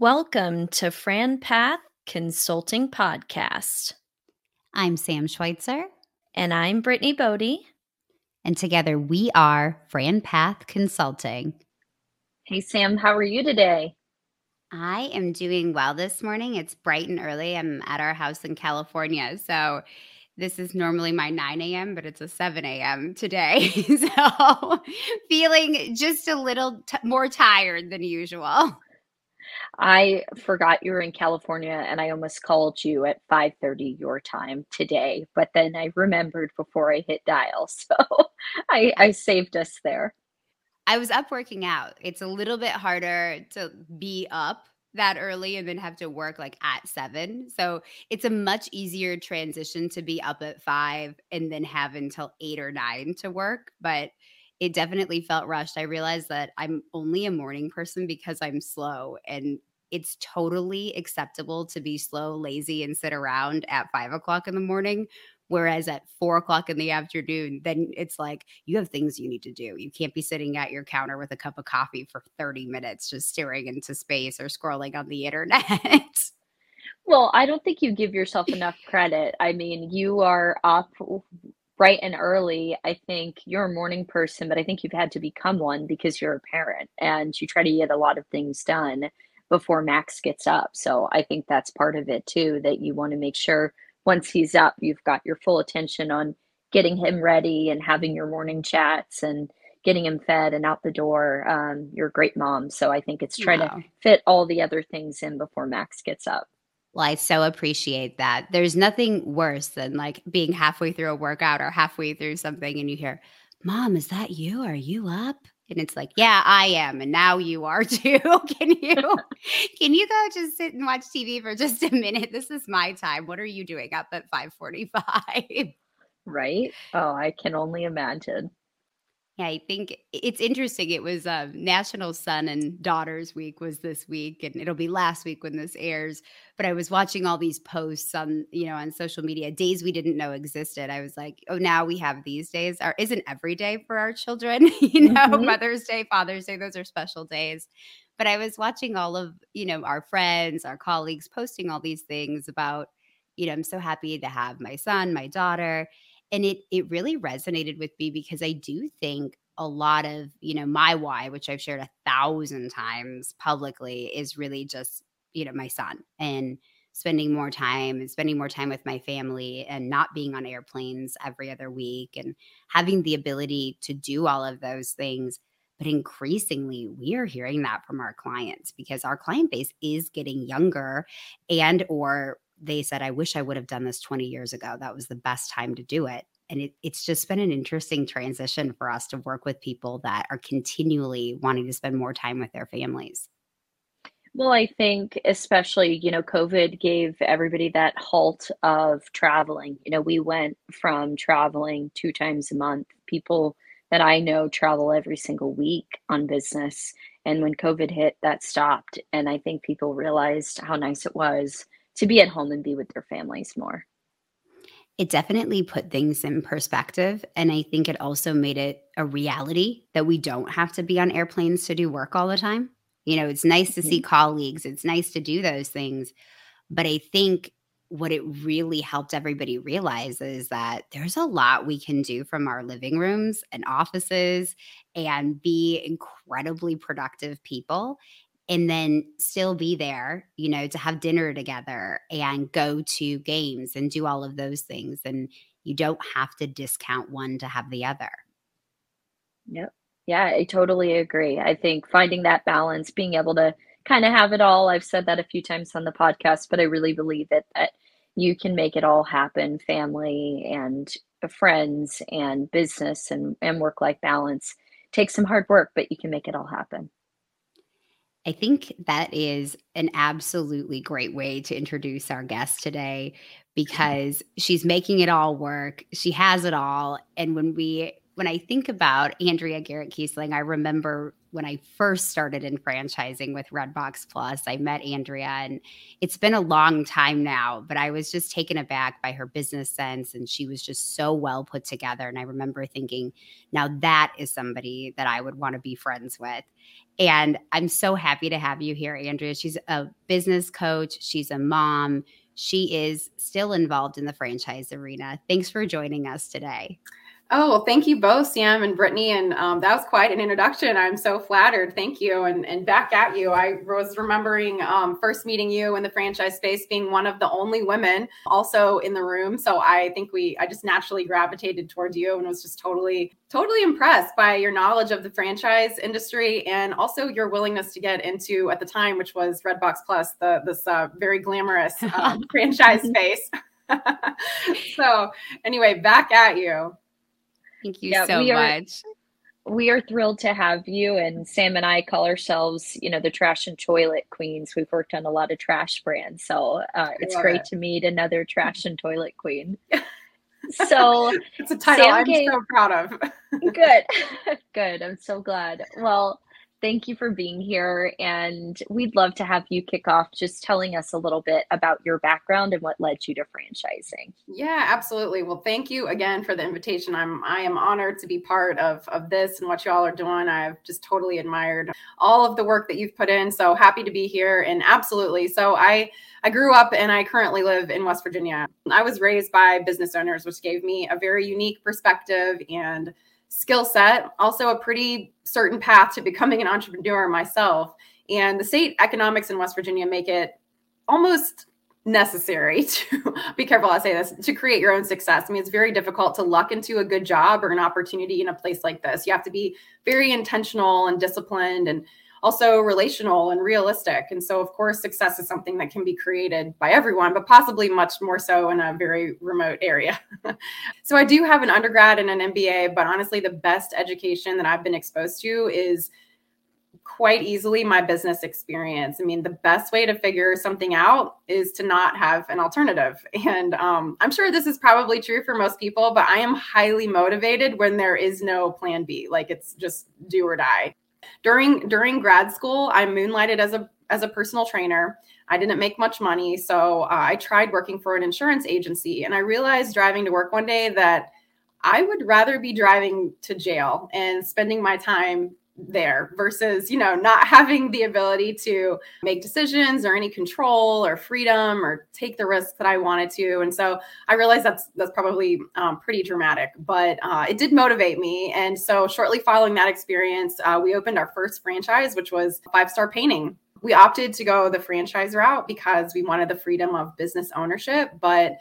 Welcome to Fran Path Consulting Podcast. I'm Sam Schweitzer. And I'm Brittany Bodie. And together we are Fran Path Consulting. Hey, Sam, how are you today? I am doing well this morning. It's bright and early. I'm at our house in California. So this is normally my 9 a.m., but it's a 7 a.m. today. so feeling just a little t- more tired than usual. I forgot you were in California and I almost called you at 5:30 your time today, but then I remembered before I hit dial. So I I saved us there. I was up working out. It's a little bit harder to be up that early and then have to work like at 7. So it's a much easier transition to be up at 5 and then have until 8 or 9 to work, but it definitely felt rushed. I realized that I'm only a morning person because I'm slow and it's totally acceptable to be slow, lazy, and sit around at five o'clock in the morning. Whereas at four o'clock in the afternoon, then it's like you have things you need to do. You can't be sitting at your counter with a cup of coffee for 30 minutes just staring into space or scrolling on the internet. Well, I don't think you give yourself enough credit. I mean, you are up bright and early. I think you're a morning person, but I think you've had to become one because you're a parent and you try to get a lot of things done before Max gets up. So I think that's part of it too, that you want to make sure once he's up, you've got your full attention on getting him ready and having your morning chats and getting him fed and out the door. Um, you're a great mom. So I think it's trying wow. to fit all the other things in before Max gets up. Well, I so appreciate that. There's nothing worse than like being halfway through a workout or halfway through something and you hear, Mom, is that you? Are you up? And it's like, yeah, I am, and now you are too. can you can you go just sit and watch TV for just a minute? This is my time. What are you doing up at 545? Right? Oh, I can only imagine. Yeah, I think it's interesting. It was uh, National Son and Daughters Week was this week, and it'll be last week when this airs. But I was watching all these posts on, you know, on social media, days we didn't know existed. I was like, oh, now we have these days. Are isn't every day for our children? you know, mm-hmm. Mother's Day, Father's Day, those are special days. But I was watching all of, you know, our friends, our colleagues posting all these things about, you know, I'm so happy to have my son, my daughter and it it really resonated with me because I do think a lot of you know my why which I've shared a thousand times publicly is really just you know my son and spending more time and spending more time with my family and not being on airplanes every other week and having the ability to do all of those things. But increasingly we are hearing that from our clients because our client base is getting younger and or they said, I wish I would have done this 20 years ago. That was the best time to do it. And it, it's just been an interesting transition for us to work with people that are continually wanting to spend more time with their families. Well, I think especially, you know, COVID gave everybody that halt of traveling. You know, we went from traveling two times a month. People that I know travel every single week on business. And when COVID hit, that stopped. And I think people realized how nice it was to be at home and be with their families more. It definitely put things in perspective. And I think it also made it a reality that we don't have to be on airplanes to do work all the time. You know, it's nice to mm-hmm. see colleagues, it's nice to do those things. But I think what it really helped everybody realize is that there's a lot we can do from our living rooms and offices and be incredibly productive people and then still be there, you know, to have dinner together and go to games and do all of those things. And you don't have to discount one to have the other. Yep. Yeah, I totally agree. I think finding that balance, being able to kind of have it all. I've said that a few times on the podcast, but I really believe it that you can make it all happen family and uh, friends and business and, and work life balance. Take some hard work, but you can make it all happen. I think that is an absolutely great way to introduce our guest today because she's making it all work. She has it all. And when we when I think about Andrea Garrett Kiesling, I remember when I first started in franchising with Redbox Plus, I met Andrea and it's been a long time now, but I was just taken aback by her business sense and she was just so well put together. And I remember thinking, now that is somebody that I would want to be friends with. And I'm so happy to have you here, Andrea. She's a business coach, she's a mom, she is still involved in the franchise arena. Thanks for joining us today. Oh, well, thank you both, Sam and Brittany. And um, that was quite an introduction. I'm so flattered. Thank you. And, and back at you. I was remembering um, first meeting you in the franchise space, being one of the only women also in the room. So I think we, I just naturally gravitated towards you and was just totally, totally impressed by your knowledge of the franchise industry and also your willingness to get into, at the time, which was Redbox Plus, the this uh, very glamorous um, franchise space. so anyway, back at you. Thank you yeah, so we much. Are, we are thrilled to have you. And Sam and I call ourselves, you know, the trash and toilet queens. We've worked on a lot of trash brands. So uh, it's great it. to meet another trash and toilet queen. So it's a title Sam I'm gave, so proud of. good. Good. I'm so glad. Well, thank you for being here. And we'd love to have you kick off just telling us a little bit about your background and what led you to franchising. Yeah, absolutely. Well, thank you again for the invitation. I'm I am honored to be part of, of this and what y'all are doing. I've just totally admired all of the work that you've put in. So happy to be here. And absolutely. So I I grew up and I currently live in West Virginia. I was raised by business owners, which gave me a very unique perspective and skill set, also a pretty certain path to becoming an entrepreneur myself. And the state economics in West Virginia make it almost necessary to be careful I say this to create your own success. I mean, it's very difficult to luck into a good job or an opportunity in a place like this. You have to be very intentional and disciplined and also relational and realistic. And so, of course, success is something that can be created by everyone, but possibly much more so in a very remote area. so, I do have an undergrad and an MBA, but honestly, the best education that I've been exposed to is quite easily my business experience. I mean, the best way to figure something out is to not have an alternative. And um, I'm sure this is probably true for most people, but I am highly motivated when there is no plan B. Like it's just do or die. During during grad school, I moonlighted as a as a personal trainer. I didn't make much money, so uh, I tried working for an insurance agency, and I realized driving to work one day that I would rather be driving to jail and spending my time there versus you know not having the ability to make decisions or any control or freedom or take the risks that i wanted to. And so i realized that's that's probably um, pretty dramatic but uh, it did motivate me. And so shortly following that experience uh, we opened our first franchise which was five star painting. We opted to go the franchise route because we wanted the freedom of business ownership but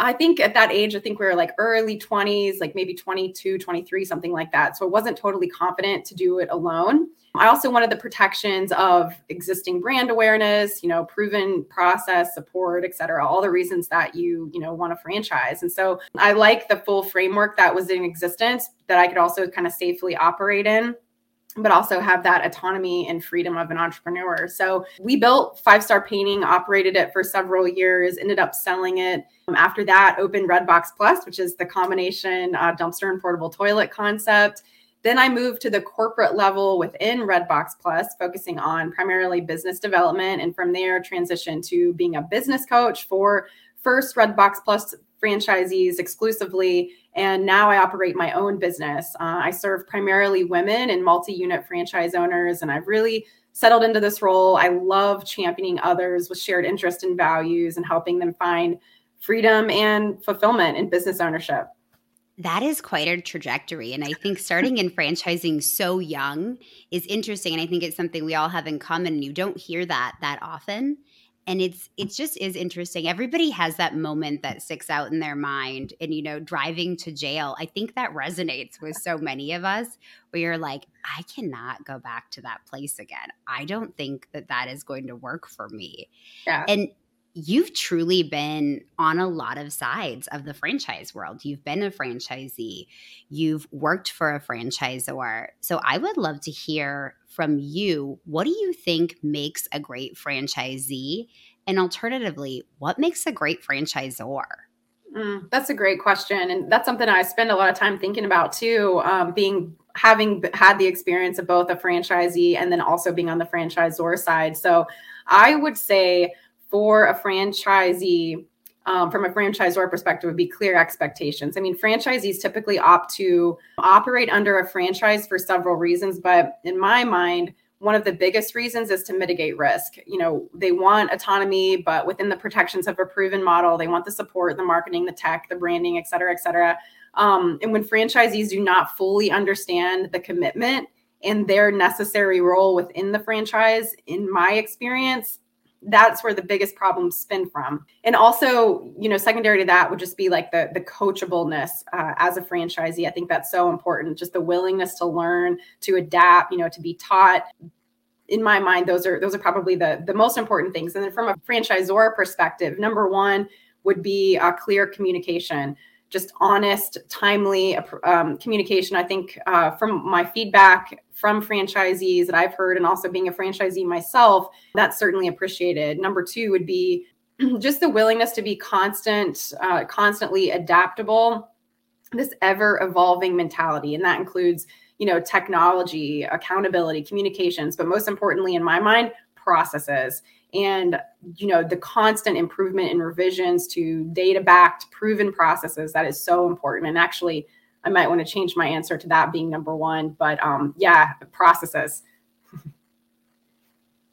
I think at that age, I think we were like early 20s, like maybe 22, 23, something like that. So I wasn't totally confident to do it alone. I also wanted the protections of existing brand awareness, you know, proven process, support, et cetera, all the reasons that you, you know, want a franchise. And so I like the full framework that was in existence that I could also kind of safely operate in but also have that autonomy and freedom of an entrepreneur. So we built Five Star Painting, operated it for several years, ended up selling it. Um, after that, opened Redbox Plus, which is the combination uh, dumpster and portable toilet concept. Then I moved to the corporate level within Redbox Plus, focusing on primarily business development. And from there, transitioned to being a business coach for first Redbox Plus franchisees exclusively. And now I operate my own business. Uh, I serve primarily women and multi unit franchise owners, and I've really settled into this role. I love championing others with shared interest and values and helping them find freedom and fulfillment in business ownership. That is quite a trajectory. And I think starting in franchising so young is interesting. And I think it's something we all have in common. And you don't hear that that often and it's it just is interesting. Everybody has that moment that sticks out in their mind and you know driving to jail. I think that resonates with so many of us where you're like i cannot go back to that place again. I don't think that that is going to work for me. Yeah. and you've truly been on a lot of sides of the franchise world. You've been a franchisee, you've worked for a franchisor. So I would love to hear from you what do you think makes a great franchisee? And alternatively, what makes a great franchisor? Mm, that's a great question, and that's something I spend a lot of time thinking about too. Um, being having had the experience of both a franchisee and then also being on the franchisor side. So I would say for a franchisee, um, from a franchisor perspective, would be clear expectations. I mean, franchisees typically opt to operate under a franchise for several reasons, but in my mind, one of the biggest reasons is to mitigate risk. You know, they want autonomy, but within the protections of a proven model, they want the support, the marketing, the tech, the branding, et cetera, et cetera. Um, and when franchisees do not fully understand the commitment and their necessary role within the franchise, in my experience, that's where the biggest problems spin from. And also you know secondary to that would just be like the the coachableness uh, as a franchisee. I think that's so important just the willingness to learn to adapt you know to be taught. In my mind those are those are probably the the most important things. And then from a franchisor perspective number one would be a clear communication just honest, timely um, communication. I think uh, from my feedback from franchisees that I've heard, and also being a franchisee myself, that's certainly appreciated. Number two would be just the willingness to be constant, uh, constantly adaptable, this ever evolving mentality. And that includes, you know, technology, accountability, communications, but most importantly, in my mind, processes and you know the constant improvement and revisions to data backed proven processes that is so important. And actually i might want to change my answer to that being number one but um yeah processes.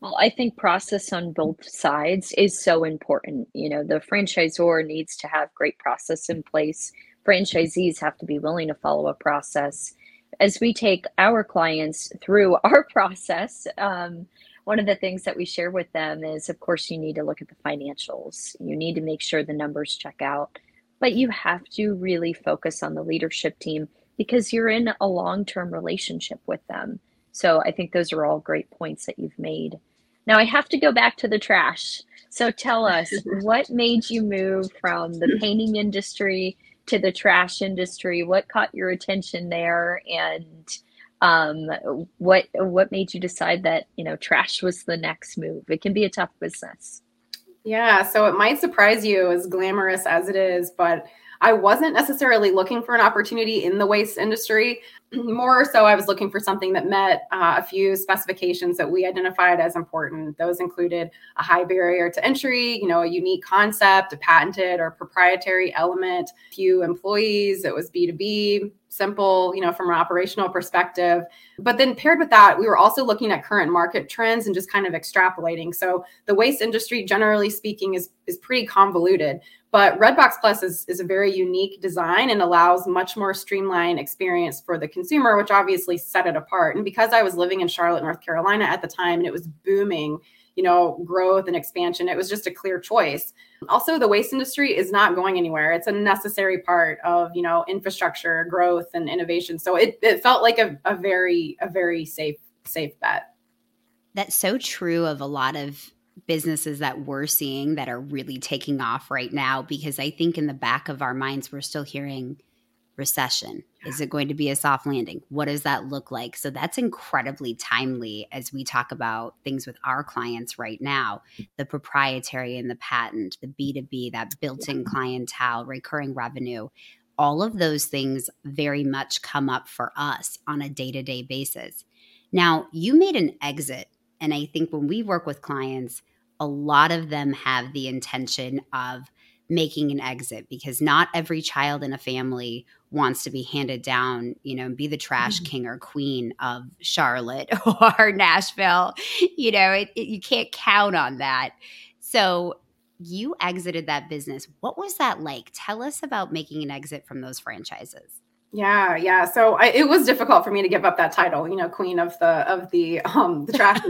Well i think process on both sides is so important. You know the franchisor needs to have great process in place. Franchisees have to be willing to follow a process. As we take our clients through our process um, one of the things that we share with them is of course you need to look at the financials. You need to make sure the numbers check out but you have to really focus on the leadership team because you're in a long-term relationship with them. So i think those are all great points that you've made. Now i have to go back to the trash. So tell us what made you move from the painting industry to the trash industry? What caught your attention there? And um, what what made you decide that you know trash was the next move? It can be a tough business. Yeah so it might surprise you as glamorous as it is but I wasn't necessarily looking for an opportunity in the waste industry. More so, I was looking for something that met uh, a few specifications that we identified as important. Those included a high barrier to entry, you know, a unique concept, a patented or proprietary element, few employees. It was B2B, simple, you know, from an operational perspective. But then paired with that, we were also looking at current market trends and just kind of extrapolating. So the waste industry, generally speaking, is is pretty convoluted. But Redbox Plus is, is a very unique design and allows much more streamlined experience for the consumer, which obviously set it apart. And because I was living in Charlotte, North Carolina at the time, and it was booming, you know, growth and expansion, it was just a clear choice. Also, the waste industry is not going anywhere. It's a necessary part of, you know, infrastructure, growth, and innovation. So it, it felt like a, a very, a very safe, safe bet. That's so true of a lot of businesses that we're seeing that are really taking off right now because I think in the back of our minds we're still hearing recession. Is it going to be a soft landing? What does that look like? So that's incredibly timely as we talk about things with our clients right now the proprietary and the patent, the B2B, that built in clientele, recurring revenue. All of those things very much come up for us on a day to day basis. Now, you made an exit. And I think when we work with clients, a lot of them have the intention of making an exit because not every child in a family wants to be handed down, you know, and be the trash mm-hmm. king or queen of Charlotte or Nashville. You know, it, it, you can't count on that. So you exited that business. What was that like? Tell us about making an exit from those franchises. Yeah, yeah. So I, it was difficult for me to give up that title, you know, queen of the of the um the trash.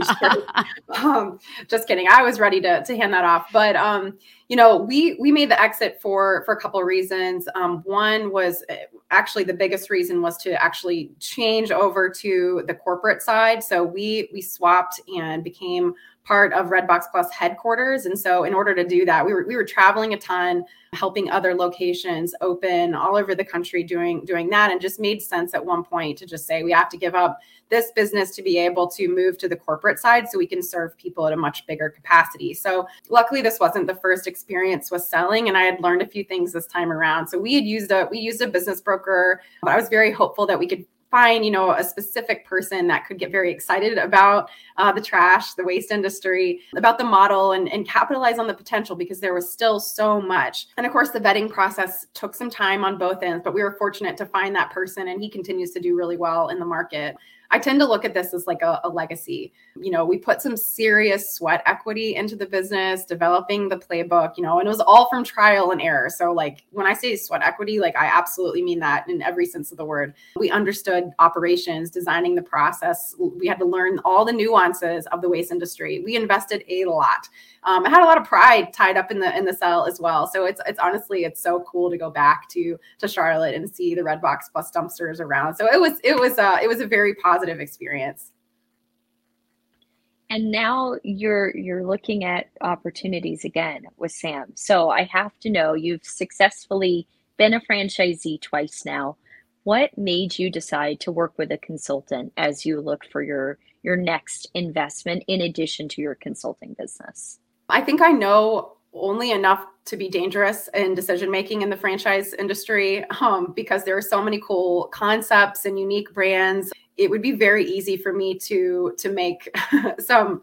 um, just kidding. I was ready to to hand that off, but um, you know, we we made the exit for for a couple of reasons. Um, one was eh, actually the biggest reason was to actually change over to the corporate side. So we we swapped and became part of Redbox Plus headquarters. And so, in order to do that, we were we were traveling a ton, helping other locations open all over the country, doing doing that, and just made sense at one point to just say we have to give up this business to be able to move to the corporate side so we can serve people at a much bigger capacity. So luckily this wasn't the first experience with selling and I had learned a few things this time around. So we had used a we used a business broker. But I was very hopeful that we could find you know a specific person that could get very excited about uh, the trash the waste industry about the model and, and capitalize on the potential because there was still so much and of course the vetting process took some time on both ends but we were fortunate to find that person and he continues to do really well in the market I tend to look at this as like a, a, legacy. You know, we put some serious sweat equity into the business, developing the playbook, you know, and it was all from trial and error. So, like, when I say sweat equity, like, I absolutely mean that in every sense of the word. We understood operations, designing the process. We had to learn all the nuances of the waste industry. We invested a lot um, I had a lot of pride tied up in the in the cell as well. So it's it's honestly it's so cool to go back to to Charlotte and see the red box plus dumpsters around. So it was it was uh, it was a very positive experience. And now you're you're looking at opportunities again with Sam. So I have to know you've successfully been a franchisee twice now. What made you decide to work with a consultant as you look for your your next investment in addition to your consulting business? I think I know only enough to be dangerous in decision making in the franchise industry um, because there are so many cool concepts and unique brands. It would be very easy for me to to make some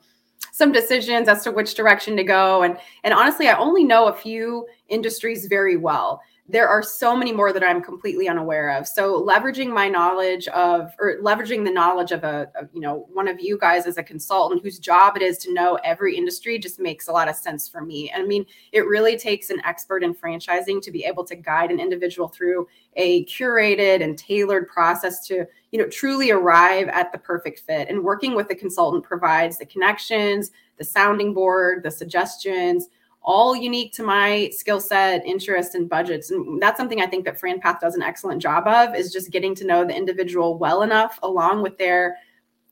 some decisions as to which direction to go. And and honestly I only know a few industries very well there are so many more that I'm completely unaware of. So leveraging my knowledge of, or leveraging the knowledge of a, of, you know, one of you guys as a consultant whose job it is to know every industry just makes a lot of sense for me. I mean, it really takes an expert in franchising to be able to guide an individual through a curated and tailored process to, you know, truly arrive at the perfect fit. And working with a consultant provides the connections, the sounding board, the suggestions, all unique to my skill set, interest, and budgets. And that's something I think that FranPath does an excellent job of is just getting to know the individual well enough, along with their,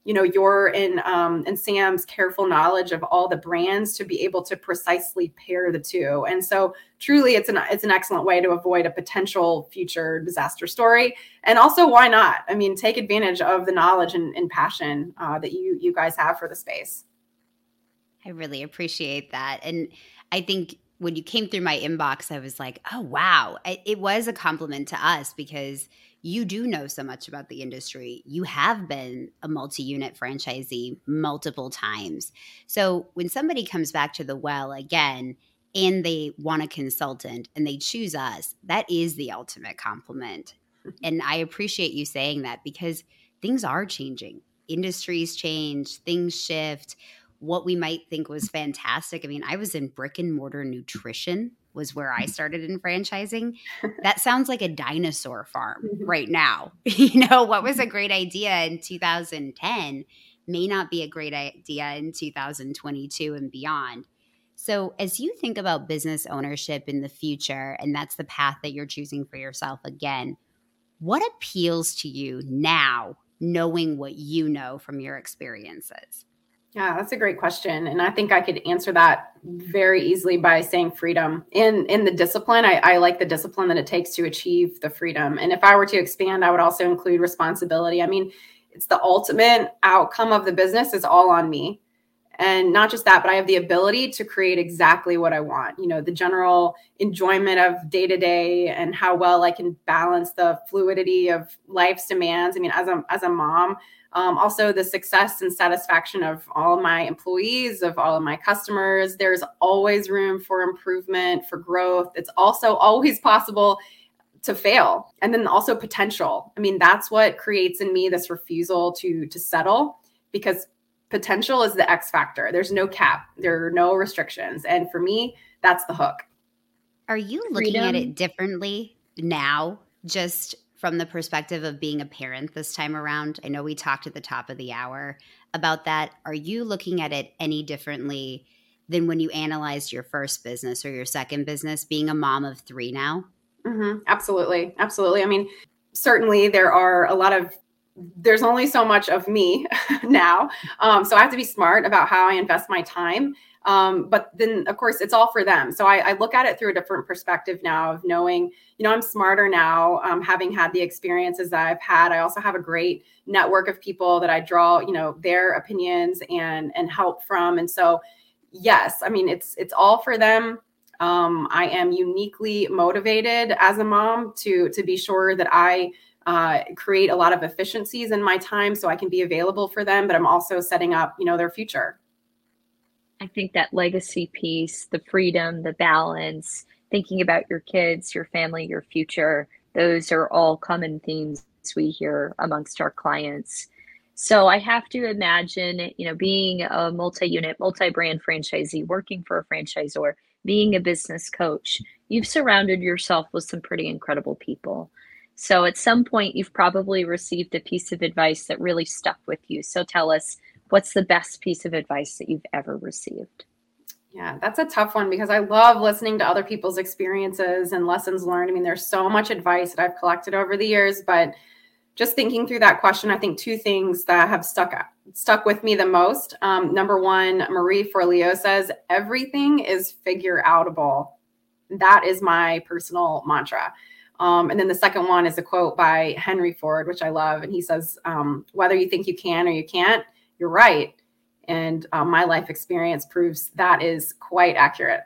you know, your and um, and Sam's careful knowledge of all the brands to be able to precisely pair the two. And so, truly, it's an it's an excellent way to avoid a potential future disaster story. And also, why not? I mean, take advantage of the knowledge and, and passion uh, that you you guys have for the space. I really appreciate that. And I think when you came through my inbox, I was like, oh, wow. It was a compliment to us because you do know so much about the industry. You have been a multi unit franchisee multiple times. So when somebody comes back to the well again, and they want a consultant and they choose us, that is the ultimate compliment. And I appreciate you saying that because things are changing. Industries change, things shift what we might think was fantastic. I mean, I was in brick and mortar nutrition was where I started in franchising. That sounds like a dinosaur farm mm-hmm. right now. you know, what was a great idea in 2010 may not be a great idea in 2022 and beyond. So, as you think about business ownership in the future, and that's the path that you're choosing for yourself again, what appeals to you now, knowing what you know from your experiences? Yeah, that's a great question. And I think I could answer that very easily by saying freedom. In in the discipline, I, I like the discipline that it takes to achieve the freedom. And if I were to expand, I would also include responsibility. I mean, it's the ultimate outcome of the business is all on me. And not just that, but I have the ability to create exactly what I want. You know, the general enjoyment of day to day and how well I can balance the fluidity of life's demands. I mean, as a as a mom, um, also, the success and satisfaction of all my employees, of all of my customers. There's always room for improvement, for growth. It's also always possible to fail and then also potential i mean that's what creates in me this refusal to to settle because potential is the x factor there's no cap there are no restrictions and for me that's the hook are you looking Freedom. at it differently now just from the perspective of being a parent this time around? I know we talked at the top of the hour about that. Are you looking at it any differently than when you analyzed your first business or your second business, being a mom of three now? Mm-hmm. Absolutely. Absolutely. I mean, certainly there are a lot of there's only so much of me now. Um, so I have to be smart about how I invest my time. Um, but then, of course, it's all for them. So I, I, look at it through a different perspective now of knowing, you know, I'm smarter now, um, having had the experiences that I've had. I also have a great network of people that I draw, you know, their opinions and and help from. And so, yes, I mean, it's it's all for them. Um, I am uniquely motivated as a mom to to be sure that I uh, create a lot of efficiencies in my time so I can be available for them. But I'm also setting up, you know, their future. I think that legacy piece, the freedom, the balance, thinking about your kids, your family, your future, those are all common themes we hear amongst our clients. So I have to imagine, you know, being a multi-unit, multi-brand franchisee, working for a franchisor, being a business coach, you've surrounded yourself with some pretty incredible people. So at some point you've probably received a piece of advice that really stuck with you. So tell us what's the best piece of advice that you've ever received? Yeah, that's a tough one because I love listening to other people's experiences and lessons learned. I mean, there's so much advice that I've collected over the years, but just thinking through that question, I think two things that have stuck stuck with me the most. Um, number one, Marie Forleo says everything is figure outable. That is my personal mantra. Um, and then the second one is a quote by Henry Ford, which I love, and he says, um, "Whether you think you can or you can't, you're right. And um, my life experience proves that is quite accurate.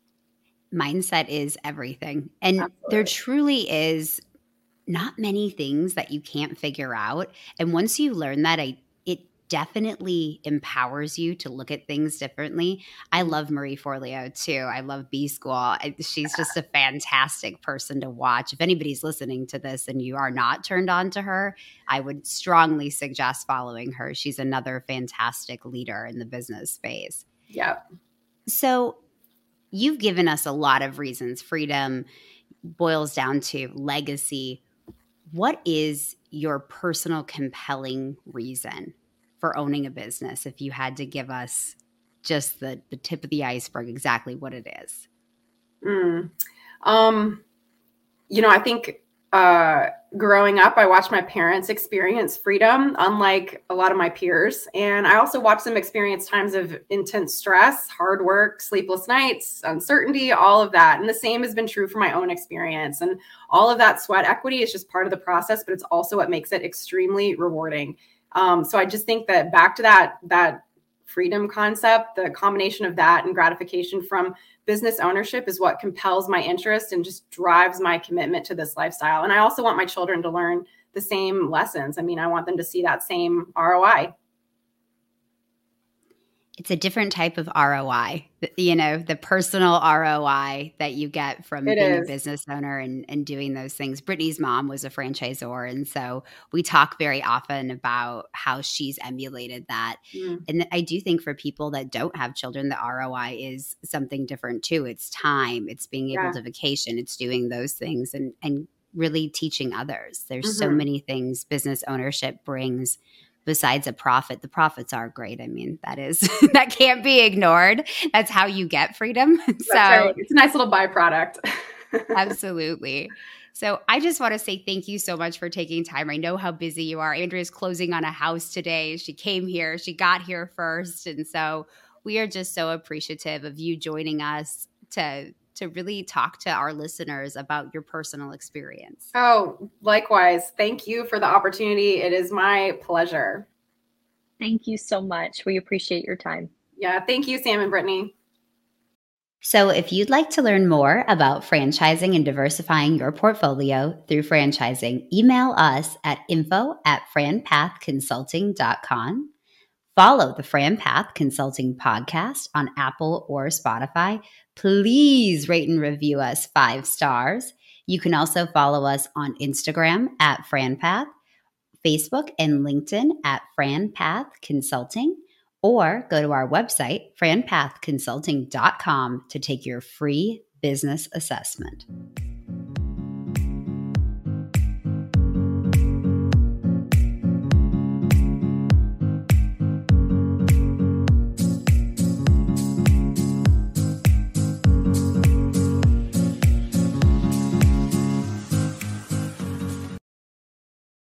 Mindset is everything. And Absolutely. there truly is not many things that you can't figure out. And once you learn that, I definitely empowers you to look at things differently. I love Marie Forleo too. I love B School. She's just a fantastic person to watch. If anybody's listening to this and you are not turned on to her, I would strongly suggest following her. She's another fantastic leader in the business space. Yeah. So you've given us a lot of reasons. Freedom boils down to legacy. What is your personal compelling reason for owning a business if you had to give us just the, the tip of the iceberg, exactly what it is? Mm. Um, you know, I think uh, growing up, I watched my parents experience freedom, unlike a lot of my peers. And I also watched them experience times of intense stress, hard work, sleepless nights, uncertainty, all of that. And the same has been true for my own experience. And all of that sweat equity is just part of the process, but it's also what makes it extremely rewarding. Um, so I just think that back to that that freedom concept, the combination of that and gratification from business ownership is what compels my interest and just drives my commitment to this lifestyle. And I also want my children to learn the same lessons. I mean, I want them to see that same ROI it's a different type of ROI, you know, the personal ROI that you get from it being is. a business owner and, and doing those things. Brittany's mom was a franchisor. And so we talk very often about how she's emulated that. Mm. And I do think for people that don't have children, the ROI is something different too. It's time, it's being able yeah. to vacation, it's doing those things and, and really teaching others. There's mm-hmm. so many things business ownership brings besides a profit the profits are great. I mean that is that can't be ignored. That's how you get freedom. So right. it's a nice little byproduct. Absolutely. So i just want to say thank you so much for taking time. I know how busy you are. Andrea's closing on a house today. She came here. She got here first. And so we are just so appreciative of you joining us to to really talk to our listeners about your personal experience. Oh, likewise. Thank you for the opportunity. It is my pleasure. Thank you so much. We appreciate your time. Yeah. Thank you, Sam and Brittany. So, if you'd like to learn more about franchising and diversifying your portfolio through franchising, email us at info at franpathconsulting.com. Follow the Fran Path Consulting podcast on Apple or Spotify please rate and review us five stars. You can also follow us on Instagram at FranPath, Facebook and LinkedIn at FranPath Consulting, or go to our website, franpathconsulting.com, to take your free business assessment.